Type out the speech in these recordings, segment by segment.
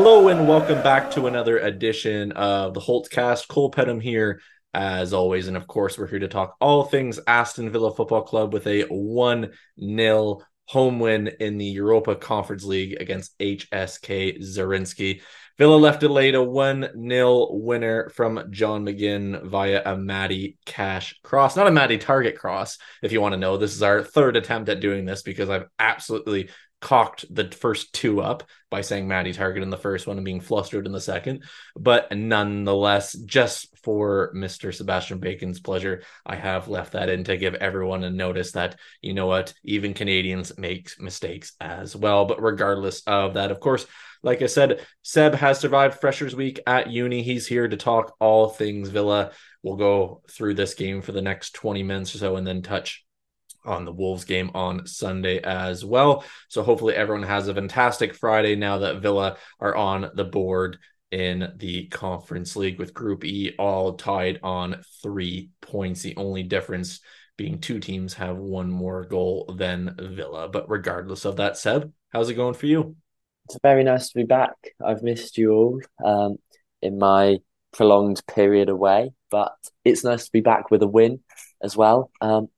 Hello and welcome back to another edition of the Holtecast. Cole Pedham here, as always, and of course, we're here to talk all things Aston Villa Football Club with a 1 0 home win in the Europa Conference League against HSK Zrinjski. Villa left late a 1 0 winner from John McGinn via a Matty Cash cross. Not a Matty Target cross, if you want to know. This is our third attempt at doing this because I've absolutely cocked the first two up by saying Matty Target in the first one and being flustered in the second. But nonetheless, just for Mr. Sebastian Bacon's pleasure, I have left that in to give everyone a notice that, you know what, even Canadians make mistakes as well. But regardless of that, of course, like I said, Seb has survived Freshers Week at uni. He's here to talk all things Villa. We'll go through this game for the next 20 minutes or so and then touch on the Wolves game on Sunday as well. So hopefully everyone has a fantastic Friday now that Villa are on the board in the Conference League with Group E all tied on three points. The only difference being two teams have one more goal than Villa. But regardless of that, Seb, how's it going for you? It's very nice to be back. I've missed you all um, in my prolonged period away, but it's nice to be back with a win as well. Um,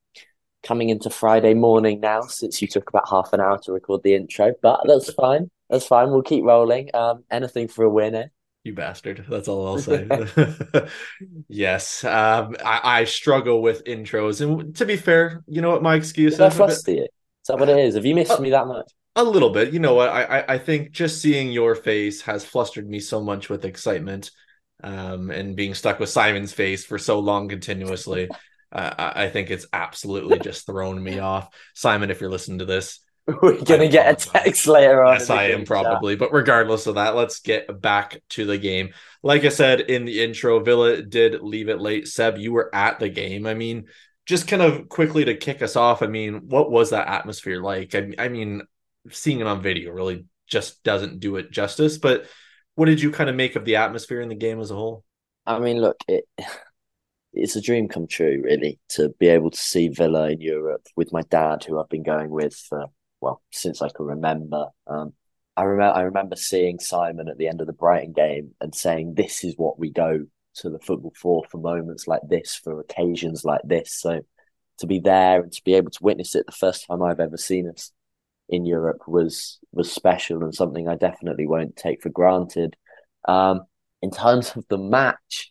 coming into Friday morning now since you took about half an hour to record the intro, but that's fine. That's fine. We'll keep rolling. Um, anything for a win, eh? You bastard. That's all I'll say. yes. Um, I, I, struggle with intros. And to be fair, you know what my excuse Did is? I fluster you? Is that what it is? Have you missed uh, me that much? A little bit. You know what? I, I think just seeing your face has flustered me so much with excitement. Um, and being stuck with Simon's face for so long continuously. Uh, I think it's absolutely just thrown me off. Simon, if you're listening to this, we're gonna get a text later on. Yes, I am probably. Chat. But regardless of that, let's get back to the game. Like I said in the intro, Villa did leave it late. Seb, you were at the game. I mean, just kind of quickly to kick us off. I mean, what was that atmosphere like? I, I mean, seeing it on video really just doesn't do it justice. But what did you kind of make of the atmosphere in the game as a whole? I mean, look, it it's a dream come true, really, to be able to see Villa in Europe with my dad, who I've been going with well since I can remember. Um, I remember I remember seeing Simon at the end of the Brighton game and saying, "This is what we go to the football for for moments like this, for occasions like this." So to be there and to be able to witness it the first time I've ever seen us in Europe was was special and something I definitely won't take for granted. Um, in terms of the match,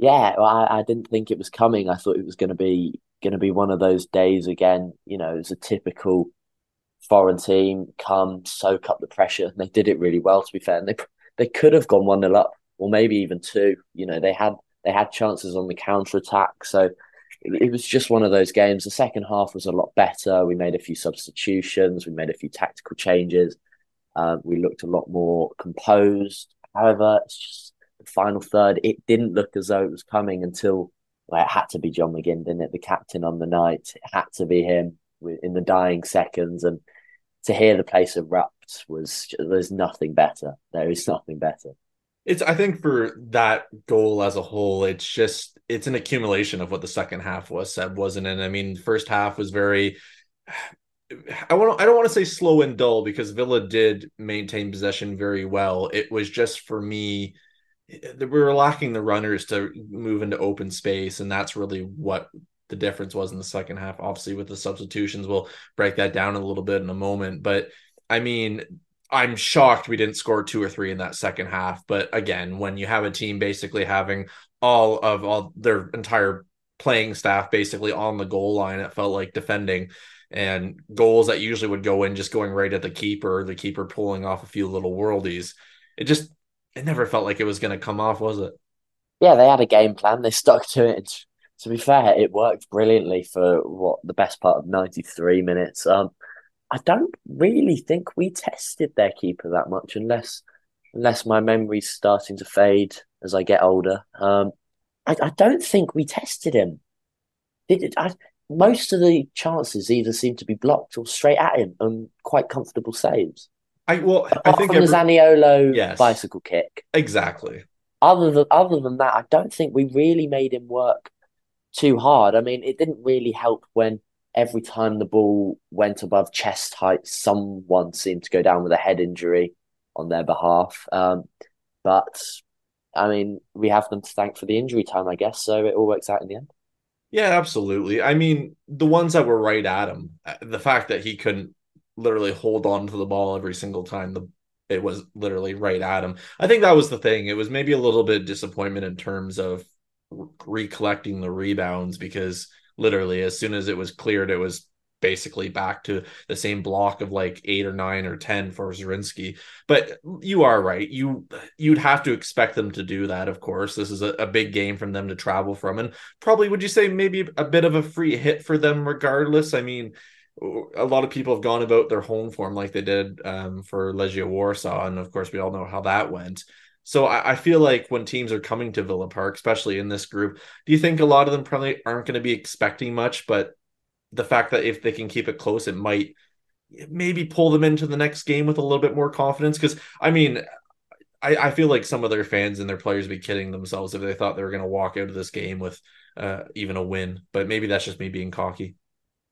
yeah, well, I, I didn't think it was coming. I thought it was going to be going to be one of those days again. You know, it's a typical foreign team come soak up the pressure. And they did it really well, to be fair. And they they could have gone one 0 up, or maybe even two. You know, they had they had chances on the counter attack. So it, was just one of those games. The second half was a lot better. We made a few substitutions. We made a few tactical changes. Uh, we looked a lot more composed. However, it's just final third, it didn't look as though it was coming until well, it had to be John McGinn, didn't it? The captain on the night. It had to be him in the dying seconds. And to hear the place erupt was there's nothing better. There is nothing better. It's I think for that goal as a whole, it's just it's an accumulation of what the second half was said, wasn't it? I mean, first half was very I want I don't want to say slow and dull because Villa did maintain possession very well. It was just for me we were lacking the runners to move into open space, and that's really what the difference was in the second half. Obviously, with the substitutions, we'll break that down a little bit in a moment. But I mean, I'm shocked we didn't score two or three in that second half. But again, when you have a team basically having all of all their entire playing staff basically on the goal line, it felt like defending and goals that usually would go in just going right at the keeper, the keeper pulling off a few little worldies. It just it never felt like it was going to come off, was it? Yeah, they had a game plan. They stuck to it. to be fair, it worked brilliantly for what the best part of 93 minutes. Um, I don't really think we tested their keeper that much, unless unless my memory's starting to fade as I get older. Um, I, I don't think we tested him. Did I, most of the chances either seem to be blocked or straight at him and quite comfortable saves. I well, I think from the every- Zaniolo Yes. bicycle kick. exactly. Other than other than that, I don't think we really made him work too hard. I mean, it didn't really help when every time the ball went above chest height, someone seemed to go down with a head injury on their behalf. Um, but I mean, we have them to thank for the injury time, I guess. So it all works out in the end. Yeah, absolutely. I mean, the ones that were right at him, uh, the fact that he couldn't literally hold on to the ball every single time the it was literally right at him. I think that was the thing. It was maybe a little bit disappointment in terms of re- recollecting the rebounds because literally as soon as it was cleared, it was basically back to the same block of like eight or nine or ten for Zrinjski. But you are right. You you'd have to expect them to do that, of course. This is a, a big game from them to travel from. And probably would you say maybe a bit of a free hit for them regardless? I mean, a lot of people have gone about their home form like they did um, for Legia Warsaw, and of course we all know how that went. So I, I feel like when teams are coming to Villa Park, especially in this group, do you think a lot of them probably aren't going to be expecting much? But the fact that if they can keep it close, it might maybe pull them into the next game with a little bit more confidence. Because I mean, I, I feel like some of their fans and their players would be kidding themselves if they thought they were going to walk out of this game with uh, even a win. But maybe that's just me being cocky.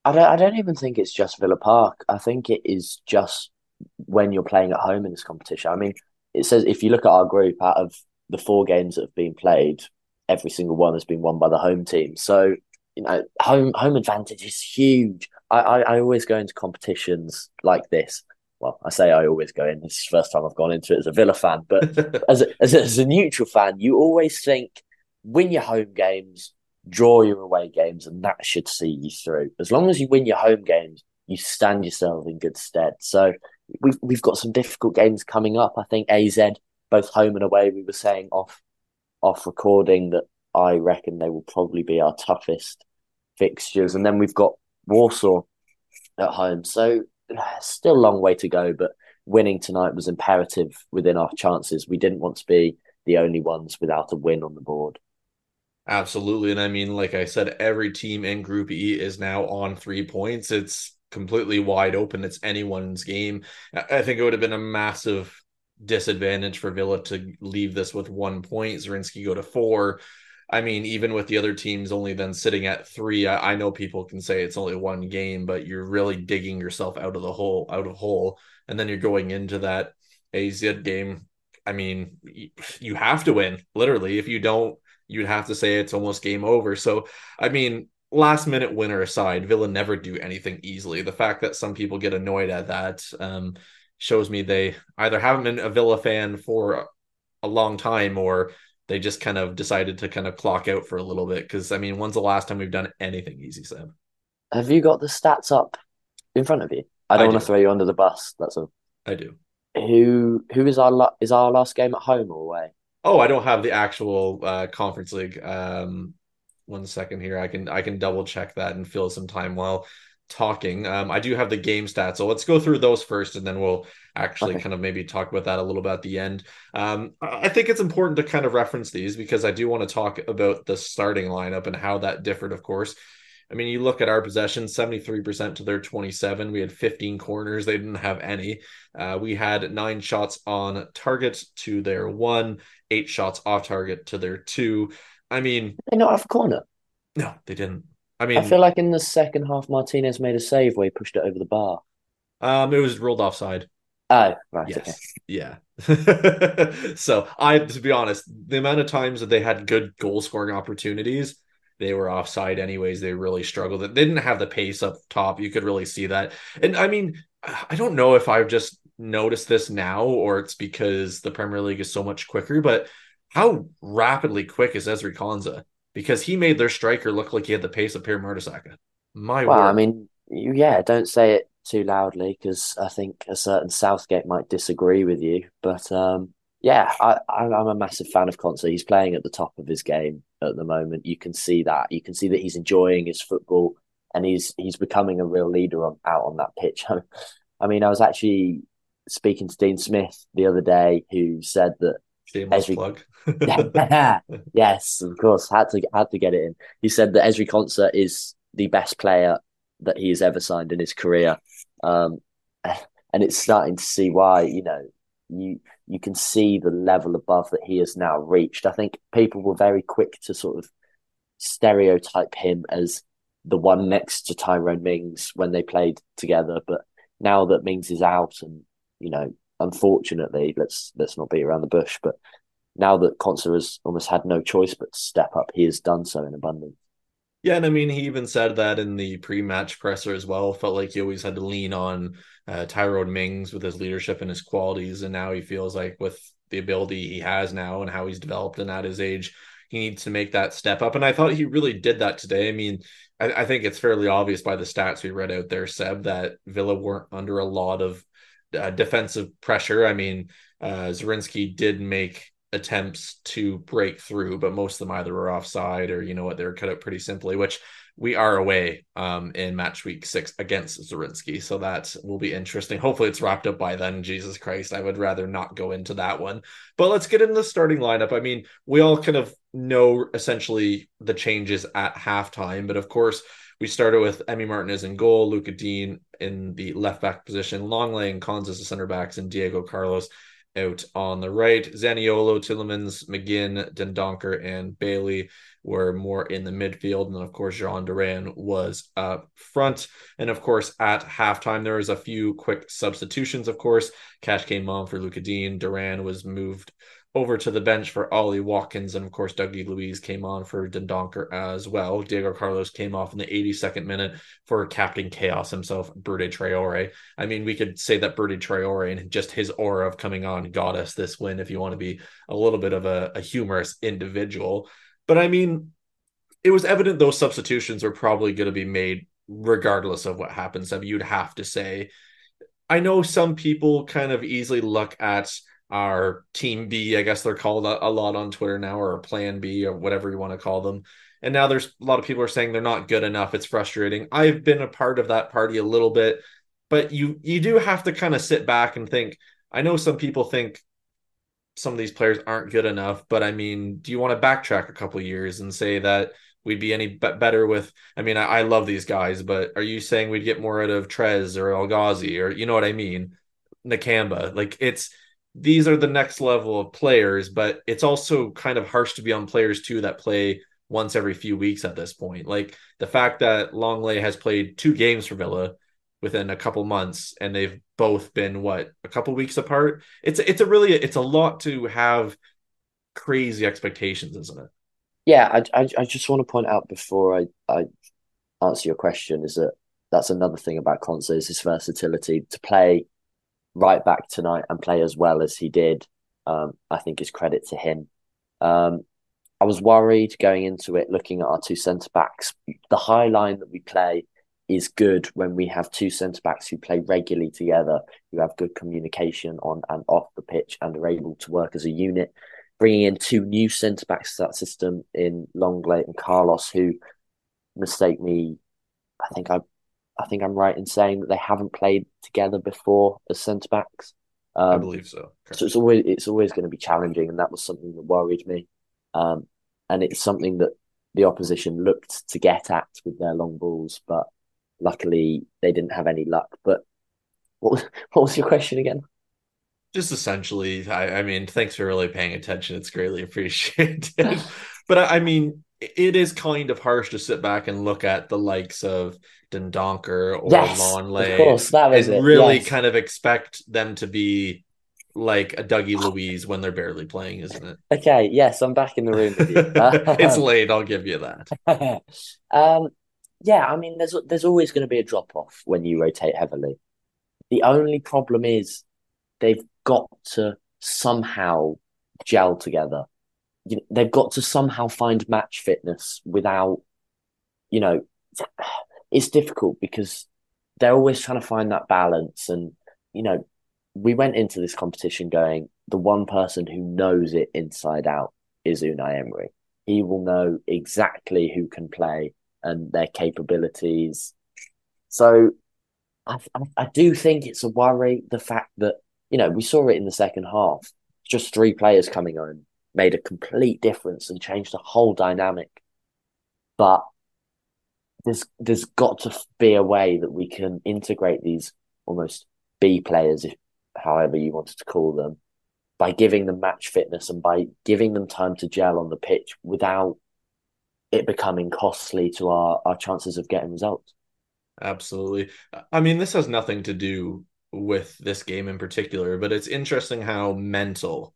I don't. I don't even think it's just Villa Park. I think it is just when you're playing at home in this competition. I mean, it says if you look at our group, out of the four games that have been played, every single one has been won by the home team. So you know, home home advantage is huge. I, I, I always go into competitions like this. Well, I say I always go in. This is the first time I've gone into it as a Villa fan, but as a, as a, as a neutral fan, you always think win your home games, draw your away games, and that should see you through. As long as you win your home games, you stand yourself in good stead. So we've we've got some difficult games coming up. I think AZ, both home and away, we were saying off off recording that I reckon they will probably be our toughest fixtures, and then we've got Warsaw at home. So uh, still a long way to go, but winning tonight was imperative within our chances. We didn't want to be the only ones without a win on the board. Absolutely. And I mean, like I said, every team in Group E is now on three points. It's completely wide open. It's anyone's game. I think it would have been a massive disadvantage for Villa to leave this with one point. Zrinjski go to four. I mean, even with the other teams only then sitting at three, I, I know people can say it's only one game, but you're really digging yourself out of the hole, out of hole, and then you're going into that AZ game. I mean, you have to win, literally. If you don't, you'd have to say it's almost game over. So, I mean, last minute winner aside, Villa never do anything easily. The fact that some people get annoyed at that um, shows me they either haven't been a Villa fan for a long time or they just kind of decided to kind of clock out for a little bit. Because, I mean, when's the last time we've done anything easy, Sam? Have you got the stats up in front of you? I don't I want do. to throw you under the bus. That's all. I do. Who who is our la- is our last game at home or away? Oh, I don't have the actual uh, conference league. Um, one second here. I can I can double check that and fill some time while talking. Um, I do have the game stats, so let's go through those first, and then we'll actually Okay. kind of maybe talk about that a little bit at the end. Um, I I think it's important to kind of reference these because I do want to talk about the starting lineup and how that differed, of course. I mean, you look at our possession, 73% to their 27. We had 15 corners. They didn't have any. Uh, we had nine shots on target to their one, eight shots off target to their two. I mean, they not have a corner? no, they didn't. I mean, I feel like in the second half, Martinez made a save where he pushed it over the bar. um, it was rolled offside. Oh, right, okay. Yes. Yeah. so I, to be honest, the amount of times that they had good goal scoring opportunities, they were offside anyways. They really struggled. They didn't have the pace up top. You could really see that. And I mean, I don't know if I've just noticed this now or it's because the Premier League is so much quicker, but how rapidly quick is Ezri Konsa? Because he made their striker look like he had the pace of Pierre Mertesacker. My Well, word. I mean, yeah, don't say it too loudly because I think a certain Southgate might disagree with you. But um, yeah, I, I'm a massive fan of Konsa. He's playing at the top of his game. At the moment. You can see that. You can see that he's enjoying his football and he's he's becoming a real leader on, out on that pitch. I mean, I was actually speaking to Dean Smith the other day, who said that Shameless plug. yes, of course, had to had to get it in. He said that Ezri Konsa is the best player that he has ever signed in his career, um, and it's starting to see why. You know, you you can see the level above that he has now reached. I think people were very quick to sort of stereotype him as the one next to Tyrone Mings when they played together, but now that Mings is out and you know, unfortunately, let's let's not be around the bush, but now that Konsa has almost had no choice but to step up, he has done so in abundance. Yeah, and I mean, he even said that in the pre-match presser as well. Felt like he always had to lean on uh, Tyrone Mings with his leadership and his qualities, and now he feels like with the ability he has now and how he's developed and at his age, he needs to make that step up. And I thought he really did that today. I mean, I, I think it's fairly obvious by the stats we read out there, Seb, that Villa weren't under a lot of uh, defensive pressure. I mean, uh, Zrinjski did make attempts to break through, but most of them either were offside or you know what they were cut out pretty simply, which we are away um, in match week six against Zrinjski. So that will be interesting. Hopefully it's wrapped up by then. Jesus Christ, I would rather not go into that one. But let's get into the starting lineup. I mean, we all kind of know essentially the changes at halftime, but of course, we started with Emi Martinez in goal, Lucas Digne in the left back position, Lenglet and Konsa as the center backs, and Diego Carlos out on the right. Zaniolo, Tielemans, McGinn, Dendoncker, and Bailey were more in the midfield. And of course, Jhon Duran was up front. And of course, at halftime, there was a few quick substitutions, of course. Cash came on for Lucas Digne. Duran was moved over to the bench for Ollie Watkins, and of course Dougie Luiz came on for Dendoncker as well. Diego Carlos came off in the 82nd minute for Captain Chaos himself, Berde Traore. I mean, we could say that Berde Traore and just his aura of coming on got us this win if you want to be a little bit of a, a humorous individual. But I mean, it was evident those substitutions were probably going to be made regardless of what happens. I mean, you'd have to say. I know some people kind of easily look at our team B, I guess they're called a, a lot on Twitter now, or plan B, or whatever you want to call them. And now there's a lot of people are saying they're not good enough. It's frustrating. I've been a part of that party a little bit, but you you do have to kind of sit back and think. I know some people think some of these players aren't good enough, but I mean, do you want to backtrack a couple years and say that we'd be any better with? I mean, I, I, love these guys, but are you saying we'd get more out of Trez or El Ghazi or you know what I mean? Nakamba, like it's these are the next level of players, but it's also kind of harsh to be on players too that play once every few weeks at this point. Like the fact that Lenglet has played two games for Villa within a couple months and they've both been what a couple weeks apart. It's it's a really it's a lot to have crazy expectations, isn't it? Yeah, I I, I just want to point out before I I answer your question is that that's another thing about Konsa is his versatility to play right back tonight and play as well as he did, um, I think is credit to him. Um, I was worried going into it, looking at our two centre backs. The high line that we play is good when we have two centre backs who play regularly together, who have good communication on and off the pitch and are able to work as a unit. Bringing in two new centre backs to that system in Lenglet and Carlos, who mistake me, I think I I think I'm right in saying that they haven't played together before as centre backs. Um, I believe so. So it's always it's always going to be challenging, and that was something that worried me. Um, and it's something that the opposition looked to get at with their long balls, but luckily they didn't have any luck. But what was what was your question again? Just essentially, I, I mean, thanks for really paying attention. It's greatly appreciated. but I, I mean, it is kind of harsh to sit back and look at the likes of Dendoncker or yes, Lenglet, of course, that was it. really yes. kind of expect them to be like a Dougie Luiz when they're barely playing, isn't it? Okay, yes, I'm back in the room with you. it's late, I'll give you that. um, yeah, I mean, there's there's always going to be a drop off when you rotate heavily. The only problem is they've got to somehow gel together you know, they've got to somehow find match fitness without, you know, it's difficult because they're always trying to find that balance. And, you know, we went into this competition going, the one person who knows it inside out is Unai Emery. he will know exactly who can play and their capabilities. So I, I, I do think it's a worry the fact that you know we saw it in the second half. Just three players coming on made a complete difference and changed the whole dynamic. But there's there's got to be a way that we can integrate these almost B players, if however you wanted to call them, by giving them match fitness and by giving them time to gel on the pitch without it becoming costly to our, our chances of getting results. Absolutely. I mean, this has nothing to do with this game in particular, but it's interesting how mental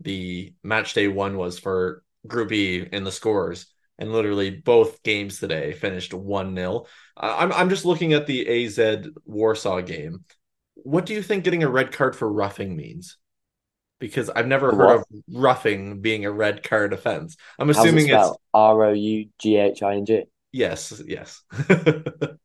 the match day one was for Group E in the scores. And literally both games today finished 1 0. I'm, I'm just looking at the AZ Warsaw game. What do you think getting a red card for roughing means? because I've never heard what? of roughing being a red card offense. I'm assuming it it's R O U G H I N G. Yes, yes.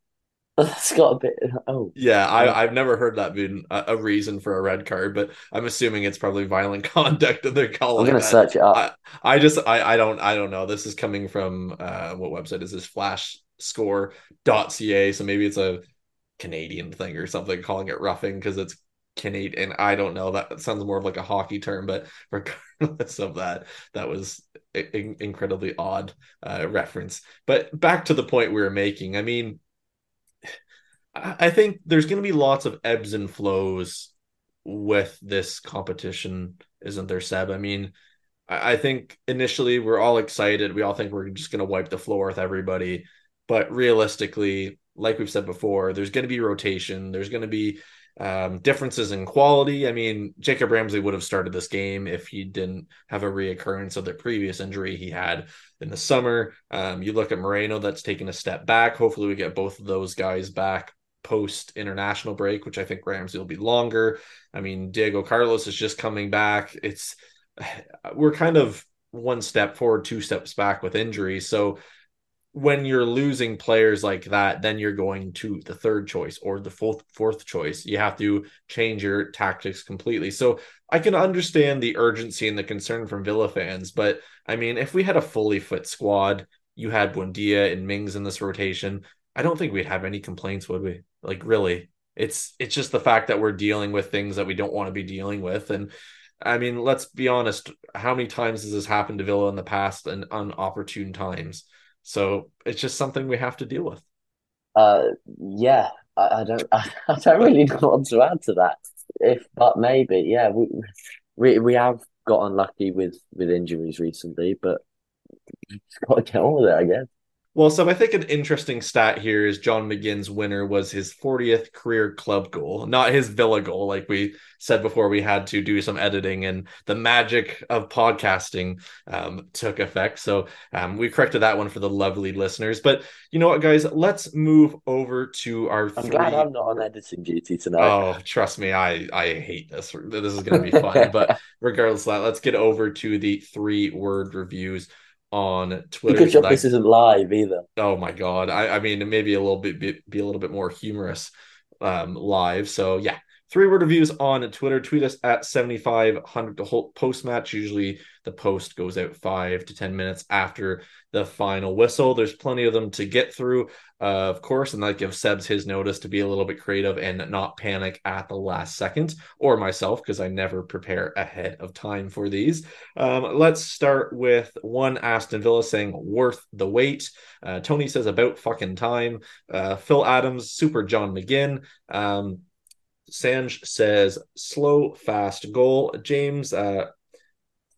That's got a bit. Oh, yeah. I, I've never heard that being a, a, reason for a red card, but I'm assuming it's probably violent conduct that they're calling. I'm gonna that. search it up. I, I just I, I don't I don't know. This is coming from uh, what website is this? flash Flashscore.ca. So maybe it's a Canadian thing or something calling it roughing because it's Canadian. I don't know. That sounds more of like a hockey term, but regardless of that, that was in- incredibly odd uh, reference. But back to the point we were making. I mean, I think there's going to be lots of ebbs and flows with this competition, isn't there, Seb? I mean, I think initially we're all excited. We all think we're just going to wipe the floor with everybody. But realistically, like we've said before, there's going to be rotation. There's going to be um, differences in quality. I mean, Jacob Ramsey would have started this game if he didn't have a reoccurrence of the previous injury he had in the summer. Um, you look at Moreno, that's taken a step back. Hopefully, we get both of those guys back post international break, which I think Ramsey will be longer. I mean, Diego Carlos is just coming back. It's we're kind of one step forward, two steps back with injuries. So when you're losing players like that, then you're going to the third choice or the fourth fourth choice. You have to change your tactics completely. So I can understand the urgency and the concern from Villa fans, but I mean, if we had a fully fit squad, you had Buendia and Mings in this rotation, I don't think we'd have any complaints, would we? Like really. It's it's just the fact that we're dealing with things that we don't want to be dealing with. And I mean, let's be honest, how many times has this happened to Villa in the past and unopportune times? So it's just something we have to deal with. Uh, yeah, I, I don't, I, I, don't really know what to add to that. If, but maybe, yeah, we we we have got unlucky with with injuries recently, but got to get on with it, I guess. Well, so I think an interesting stat here is John McGinn's winner was his 40th career club goal, not his Villa goal. Like we said before, we had to do some editing, and the magic of podcasting um, took effect. So um, we corrected that one for the lovely listeners. But you know what, guys? Let's move over to our. I'm three... glad I'm not on editing duty tonight. Oh, trust me, I I hate this. This is going to be fun. but regardless of that, let's get over to the three word reviews on Twitter. Good job this isn't live either. Oh my god. I, I mean maybe a little bit be, be a little bit more humorous um live. So yeah. Three word reviews on Twitter. Tweet us at 7500 to hold post match. Usually the post goes out five to 10 minutes after the final whistle. There's plenty of them to get through, uh, of course, and that gives Sebs his notice to be a little bit creative and not panic at the last second, or myself, because I never prepare ahead of time for these. Um, let's start with one Aston Villa saying worth the wait. Uh, Tony says about fucking time. Uh, Phil Adams, Super John McGinn. Um, Sanj says slow, fast goal. James, uh,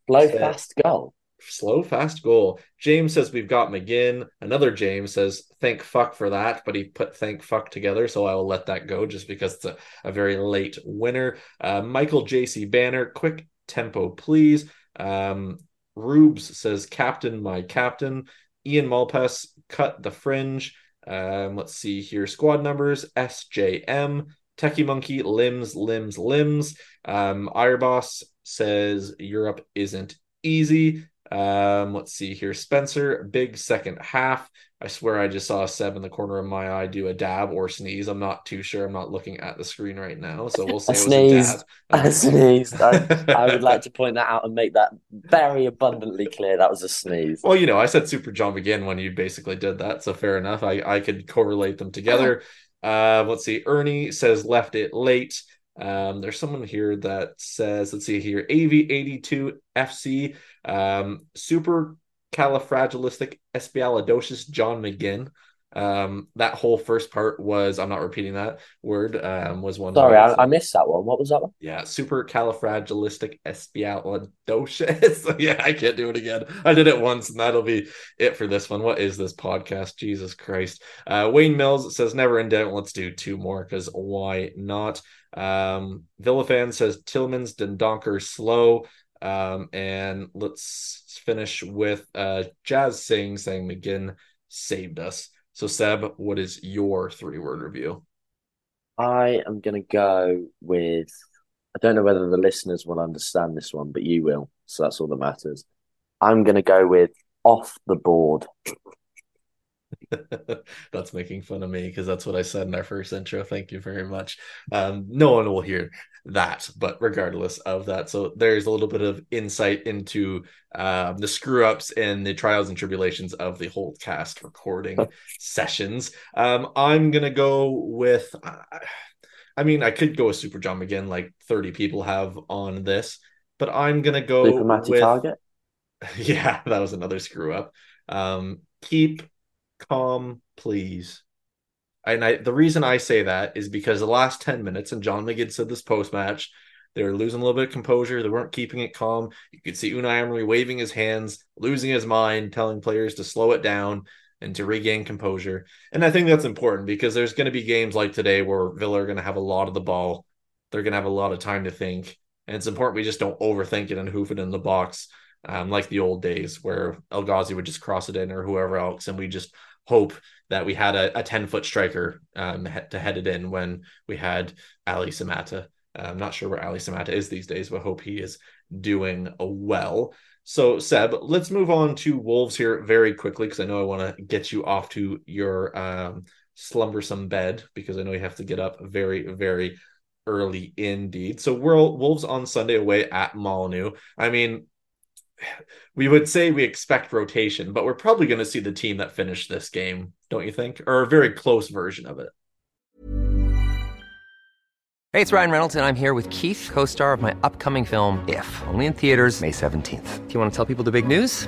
slow, fast goal slow, fast goal. James says we've got McGinn. Another James says thank fuck for that, but he put thank fuck together, so I will let that go just because it's a, a very late winner. Uh, Michael JC Banner, quick tempo, please. Um, Rubes says captain, my captain. Ian Malpass cut the fringe. Um, let's see here. Squad numbers SJM. Techie Monkey, limbs, limbs, limbs. Um, Ireboss says Europe isn't easy. Um, let's see here. Spencer, big second half. I swear I just saw a seven in the corner of my eye do a dab or sneeze. I'm not too sure. I'm not looking at the screen right now, so we'll say I sneezed. I sneezed. I, I would like to point that out and make that very abundantly clear. That was a sneeze. Well, you know, I said Super John McGinn when you basically did that, so fair enough. I I could correlate them together. Uh, let's see. Ernie says left it late. Um, there's someone here that says, let's see here, AV82 FC, um, super califragilistic expialidocious John McGinn. Um, that whole first part was, I'm not repeating that word, um, was one. Sorry. I, I missed that one. What was that one? Yeah, super califragilistic expialidocious. yeah, I can't do it again. I did it once, and that'll be it for this one. What is this podcast? Jesus Christ. Uh, Wayne Mills says never in doubt. Let's do two more because why not? Um, Villafan says Tielemans Dendoncker slow. Um, and let's finish with uh Jazz Singh saying McGinn saved us. So Seb, what is your three word review? I am going to go with. I don't know whether the listeners will understand this one, but you will. So that's all that matters. I'm going to go with off the board. that's making fun of me because that's what I said in our first intro. Thank you very much. Um, no one will hear that, but regardless of that, so there's a little bit of insight into um, the screw ups and the trials and tribulations of the whole cast recording sessions. Um, I'm gonna go with. Uh, I mean, I could go with Super John again, like 30 people have on this, but I'm gonna go with. Target. Yeah, that was another screw up. Um, keep calm, please. And I, the reason I say that is because the last 10 minutes, and John McGinn said this post match, they were losing a little bit of composure. They weren't keeping it calm. You could see Unai Emery waving his hands, losing his mind, telling players to slow it down and to regain composure. And I think that's important because there's going to be games like today where Villa are going to have a lot of the ball. They're going to have a lot of time to think. And it's important we just don't overthink it and hoof it in the box um, like the old days where El Ghazi would just cross it in or whoever else. And we just hope that we had a, a 10 foot striker um, to head it in when we had Aly Samatta. I'm not sure where Aly Samatta is these days, but hope he is doing well. So, Seb, let's move on to Wolves here very quickly because I know I want to get you off to your um, slumbersome bed because I know you have to get up very, very early indeed. So, Wolves on Sunday away at Molineux. I mean, we would say we expect rotation, but we're probably going to see the team that finished this game, don't you think? Or a very close version of it. Hey, it's Ryan Reynolds, and I'm here with Keith, co star of my upcoming film, If, only in theaters, May 17th. Do you want to tell people the big news?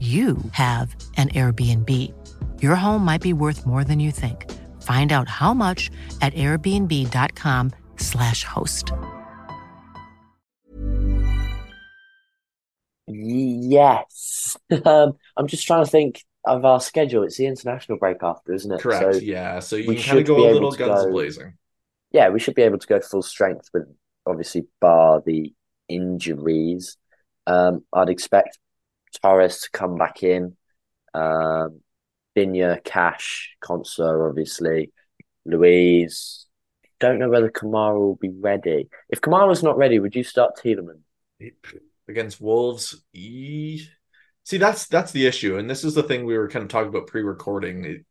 you have an Airbnb. Your home might be worth more than you think. Find out how much at airbnb.com/slash host. Yes. um, I'm just trying to think of our schedule. It's the international break after, isn't it? Correct. So yeah. So you we can kind of should go be a able little to guns go- blazing. yeah, we should be able to go full strength with obviously bar the injuries. Um, I'd expect Torres to come back in. Um, Binya, Cash, Konsa, obviously. Luiz. Don't know whether Kamara will be ready. If Kamara's not ready, would you start Tielemans? against Wolves. E... See, that's that's the issue, and this is the thing we were kind of talking about pre-recording. It,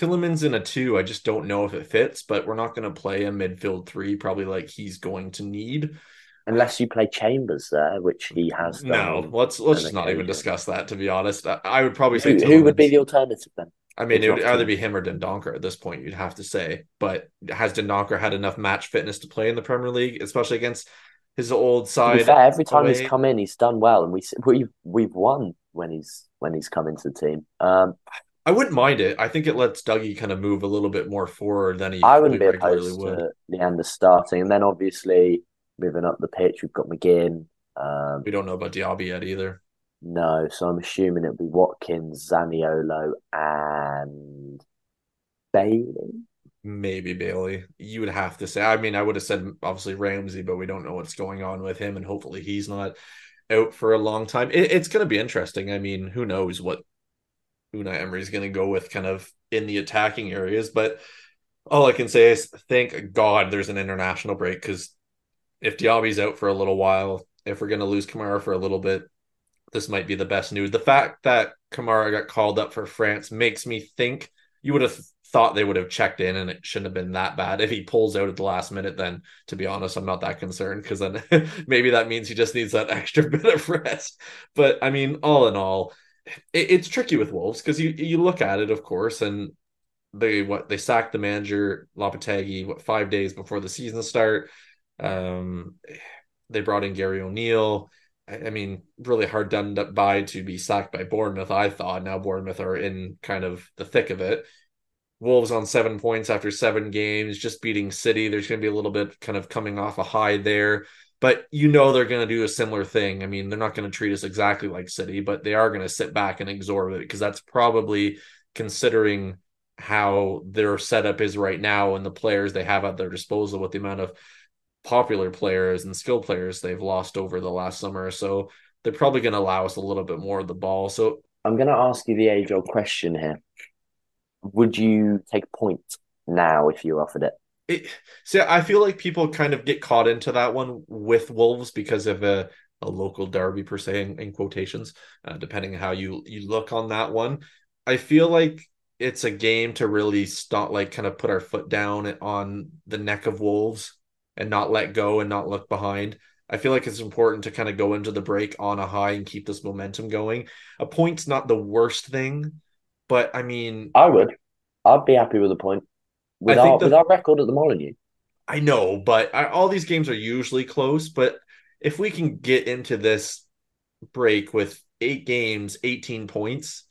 in a two. I just don't know if it fits, but we're not going to play a midfield three, probably like he's going to need. Unless you play Chambers there, which he has. No, let's let's just not even discuss that. To be honest, I, I would probably Who, say who would be the alternative then? I mean, It's it would either be him or Dendoncker at this point. You'd have to say, but has Dendoncker had enough match fitness to play in the Premier League, especially against his old side? fair, every time he's come in, he's done well, and we we've we've won when he's when he's come into the team. Um, I wouldn't mind it. I think it lets Dougie kind of move a little bit more forward than he I wouldn't be opposed would. to Leander starting, and then obviously moving up the pitch, we've got McGinn. Um, We don't know about Diaby yet either. no, so I'm assuming it'll be Watkins, Zaniolo, and Bailey. Maybe Bailey. You would have to say. I mean, I would have said obviously Ramsey, but we don't know what's going on with him, and hopefully he's not out for a long time. It, it's going to be interesting. I mean, who knows what Unai Emery is going to go with, kind of in the attacking areas. But all I can say is thank God there's an international break because if Diaby's out for a little while, if we're going to lose Kamara for a little bit, this might be the best news. The fact that Kamara got called up for France makes me think you would have thought they would have checked in and it shouldn't have been that bad. If he pulls out at the last minute, then to be honest, I'm not that concerned because then maybe that means he just needs that extra bit of rest. But I mean, all in all, it, it's tricky with Wolves because you you look at it, of course, and they what they sacked the manager Lopetegui what five days before the season start. Um, they brought in Gary O'Neill. I I mean, really hard done by to be sacked by Bournemouth. I thought now Bournemouth are in kind of the thick of it. Wolves on seven points after seven games, just beating City. There's going to be a little bit kind of coming off a high there, but you know they're going to do a similar thing. I mean, they're not going to treat us exactly like City, but they are going to sit back and absorb it because that's probably considering how their setup is right now and the players they have at their disposal with the amount of popular players and skill players they've lost over the last summer. So they're probably going to allow us a little bit more of the ball. So I'm going to ask you the age old question here. Would you take a point now if you offered it? it, see, I feel like people kind of get caught into that one with Wolves because of a, a local derby per se, in, in quotations, uh, depending how you you look on that one. I feel like it's a game to really stop, like, kind of put our foot down on the neck of Wolves and not let go and not look behind. I feel like it's important to kind of go into the break on a high and keep this momentum going. A point's not the worst thing, but I mean, I would. I'd be happy with a point. With I think our the- with our record at the Molineux. I know, but I, all these games are usually close. But if we can get into this break with eight games, 18 points,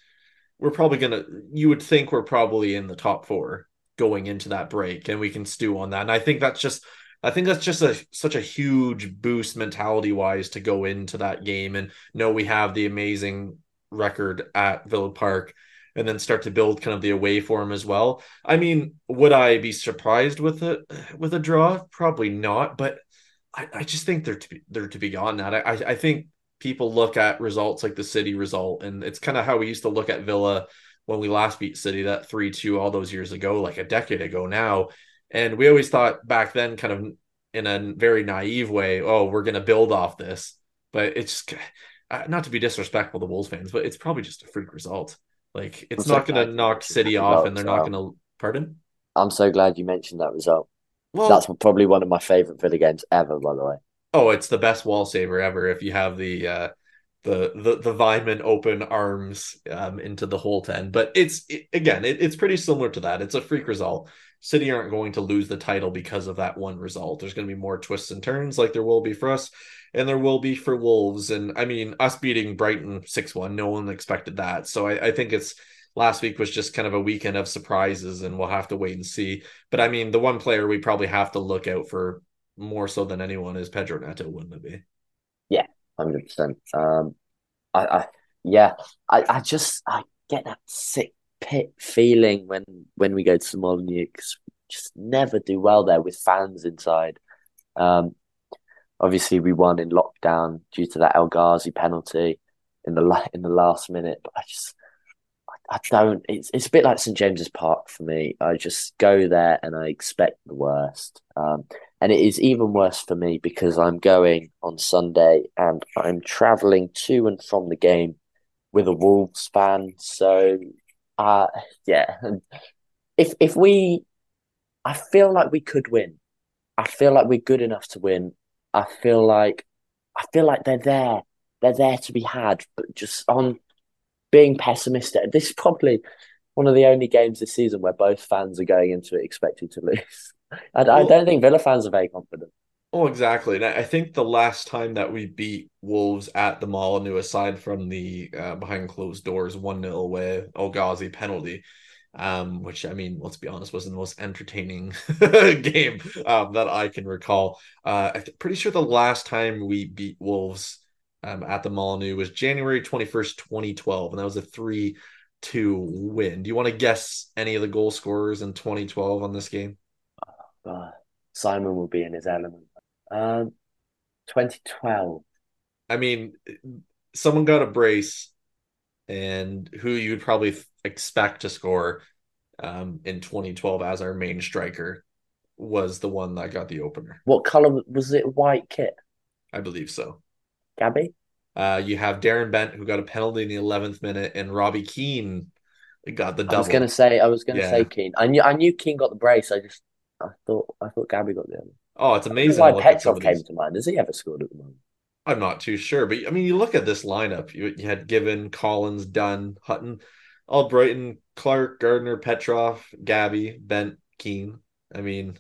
we're probably going to, you would think we're probably in the top four going into that break and we can stew on that. And I think that's just, I think that's just a such a huge boost mentality wise to go into that game and know we have the amazing record at Villa Park and then start to build kind of the away form as well. I mean, would I be surprised with a with a draw? Probably not, but I, I just think they're to be they're to be gotten at. I I think people look at results like the City result, and it's kind of how we used to look at Villa when we last beat City that three two all those years ago, like a decade ago now. And we always thought back then, kind of in a very naive way, oh, we're going to build off this. But it's just, uh, not to be disrespectful to Wolves fans, but it's probably just a freak result. Like it's I'm so not going to knock City off, and they're not going to. Pardon? I'm so glad you mentioned that result. Well, That's probably one of my favorite Villa games ever, by the way. oh, it's the best wall saver ever. If you have the uh, the the the Vyman open arms um, into the whole ten, but it's it, again, it, it's pretty similar to that. It's a freak result. City aren't going to lose the title because of that one result. There's going to be more twists and turns, like there will be for us, and there will be for Wolves. And I mean, us beating Brighton six one, no one expected that. So I, I think it's last week was just kind of a weekend of surprises, and we'll have to wait and see. But I mean, the one player we probably have to look out for more so than anyone is Pedro Neto, wouldn't it be? Yeah, Hundred percent. Um, I, I, yeah, I, I just, I get that sick pit feeling when when we go to Molineux because just never do well there with fans inside. Um, obviously we won in lockdown due to that El Ghazi penalty in the in the last minute, but I just, I, I don't. It's it's a bit like St James's Park for me. I just go there and I expect the worst. Um, and it is even worse for me because I'm going on Sunday and I'm traveling to and from the game with a Wolves fan. So, uh, yeah, if if we, I feel like we could win. I feel like we're good enough to win. I feel like I feel like they're there. They're there to be had, but just on being pessimistic. This is probably one of the only games this season where both fans are going into it expecting to lose. I, I don't think Villa fans are very confident. Oh, exactly. And I think the last time that we beat Wolves at the Molineux, aside from the uh, behind closed doors 1 0 away, El Ghazi penalty, um, which I mean, let's be honest, was the most entertaining game um, that I can recall. Uh, I'm pretty sure the last time we beat Wolves um, at the Molineux was January 21st, 2012, and that was a 3 2 win. Do you want to guess any of the goal scorers in 2012 on this game? Oh, Simon will be in his element. Um, 2012. I mean, someone got a brace, and who you'd probably expect to score um, in 2012 as our main striker was the one that got the opener. What color was it? White kit. I believe so. Gabby. Uh, you have Darren Bent who got a penalty in the 11th minute, and Robbie Keane got the double. I was gonna say, I was gonna yeah. say Keane. I knew, I knew Keane got the brace. I just, I thought, I thought Gabby got the other. Oh, it's amazing. Why Petrov came to mind? Has he ever scored at the moment? I'm not too sure, but I mean, you look at this lineup. You, you had Given, Collins, Dunne, Hutton, Albrighton, Clark, Gardner, Petrov, Gabby, Bent, Keane. I mean,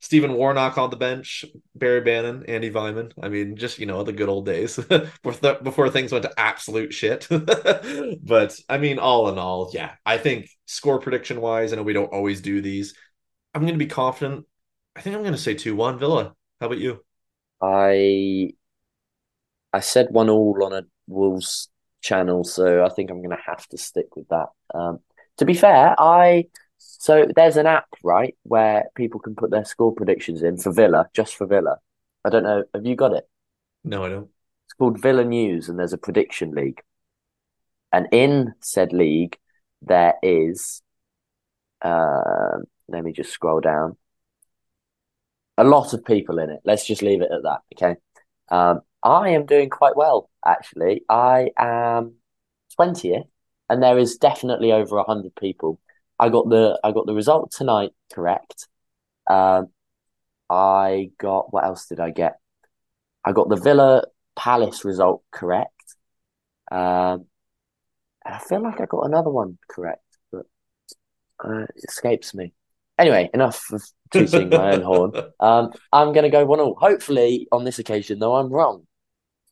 Stephen Warnock on the bench, Barry Bannan, Andy Weimann. I mean, just you know the good old days before, before things went to absolute shit. but I mean, all in all, yeah, I think score prediction wise, I know we don't always do these. I'm going to be confident I think I'm going to say 2 1 Villa. How about you? I I said one all on a Wolves channel, so I think I'm going to have to stick with that. Um, to be fair, I so there's an app right where people can put their score predictions in for Villa, just for Villa. I don't know. Have you got it? No, I don't. It's called Villa News, and there's a prediction league. And in said league, there is. Uh, let me just scroll down a lot of people in it. Let's just leave it at that. Okay. Um, I am doing quite well, actually. I am 20th, and there is definitely over 100 people. I got the I got the result tonight correct. Um, I got what else did I get? I got the Villa Palace result correct. Um, and I feel like I got another one correct, but uh, it escapes me. Anyway, enough of tooting my own horn. Um, I'm going to go one all. Hopefully, on this occasion, though, I'm wrong.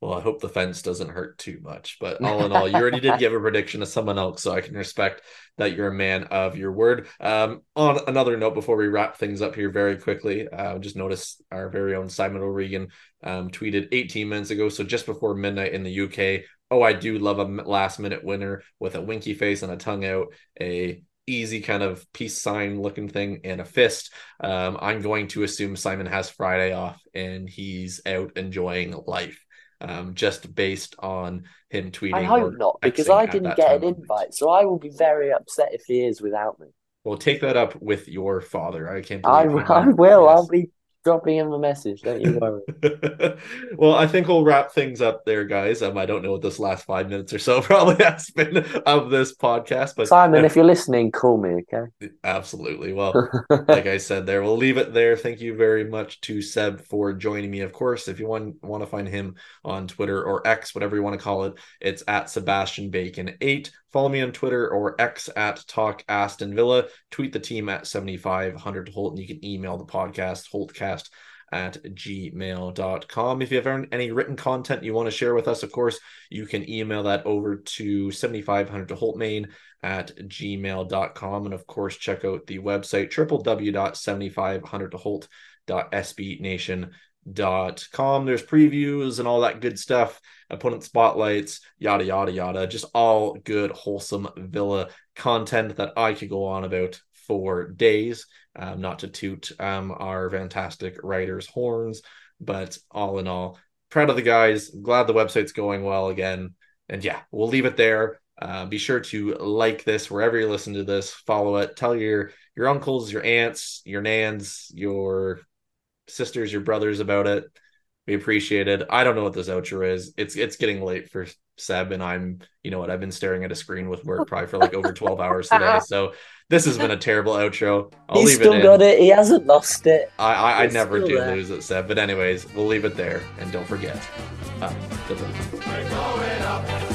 Well, I hope the fence doesn't hurt too much. But all in all, you already did give a prediction to someone else, so I can respect that you're a man of your word. Um, on another note, before we wrap things up here very quickly, uh, just noticed our very own Simon O'Regan um, tweeted 18 minutes ago, so just before midnight in the UK. Oh, I do love a last minute winner with a winky face and a tongue out, a easy kind of peace sign looking thing and a fist. Um, I'm going to assume Simon has Friday off and he's out enjoying life. Um, just based on him tweeting. I hope not, because I didn't get an invite, so I will be very upset if he is without me. Well, take that up with your father. I can't. I, I will. Yes. I'll be dropping him a message. Don't you worry. well, I think we'll wrap things up there, guys. Um, I don't know what this last five minutes or so probably has been of this podcast, but Simon, if you're listening, call me, okay? Absolutely. Well, like I said, there we'll leave it there. Thank you very much to Seb for joining me. Of course, if you want want to find him on Twitter or X, whatever you want to call it, it's at Sebastian Bacon eight. Follow me on Twitter or X at Talk Aston Villa. Tweet the team at 7500 Holte, and you can email the podcast, Holtecast at gmail.com. If you have any written content you want to share with us, of course, you can email that over to 7500 to Holtmain at gmail.com. And of course, check out the website www.7500 to Holt.sbnation.com dot com. There's previews and all that good stuff opponent spotlights yada yada yada. Just all good wholesome villa content that i could go on about for days um, not to toot um, our fantastic writers horns. But all in all proud of the guys. Glad the website's going well again. And yeah we'll leave it there. Uh, be sure to like this wherever you listen to this. Follow it. Tell your your uncles your aunts your nans your sisters, your brothers about it. We appreciate it. I don't know what this outro is. It's it's getting late for Seb, and I'm you know what? I've been staring at a screen with work probably for like over 12 hours today. So this has been a terrible outro. I'll He's leave still it in. got it. He hasn't lost it. I I, I never do there. lose it, Seb. But anyways, we'll leave it there, and don't forget. Uh, We're going up.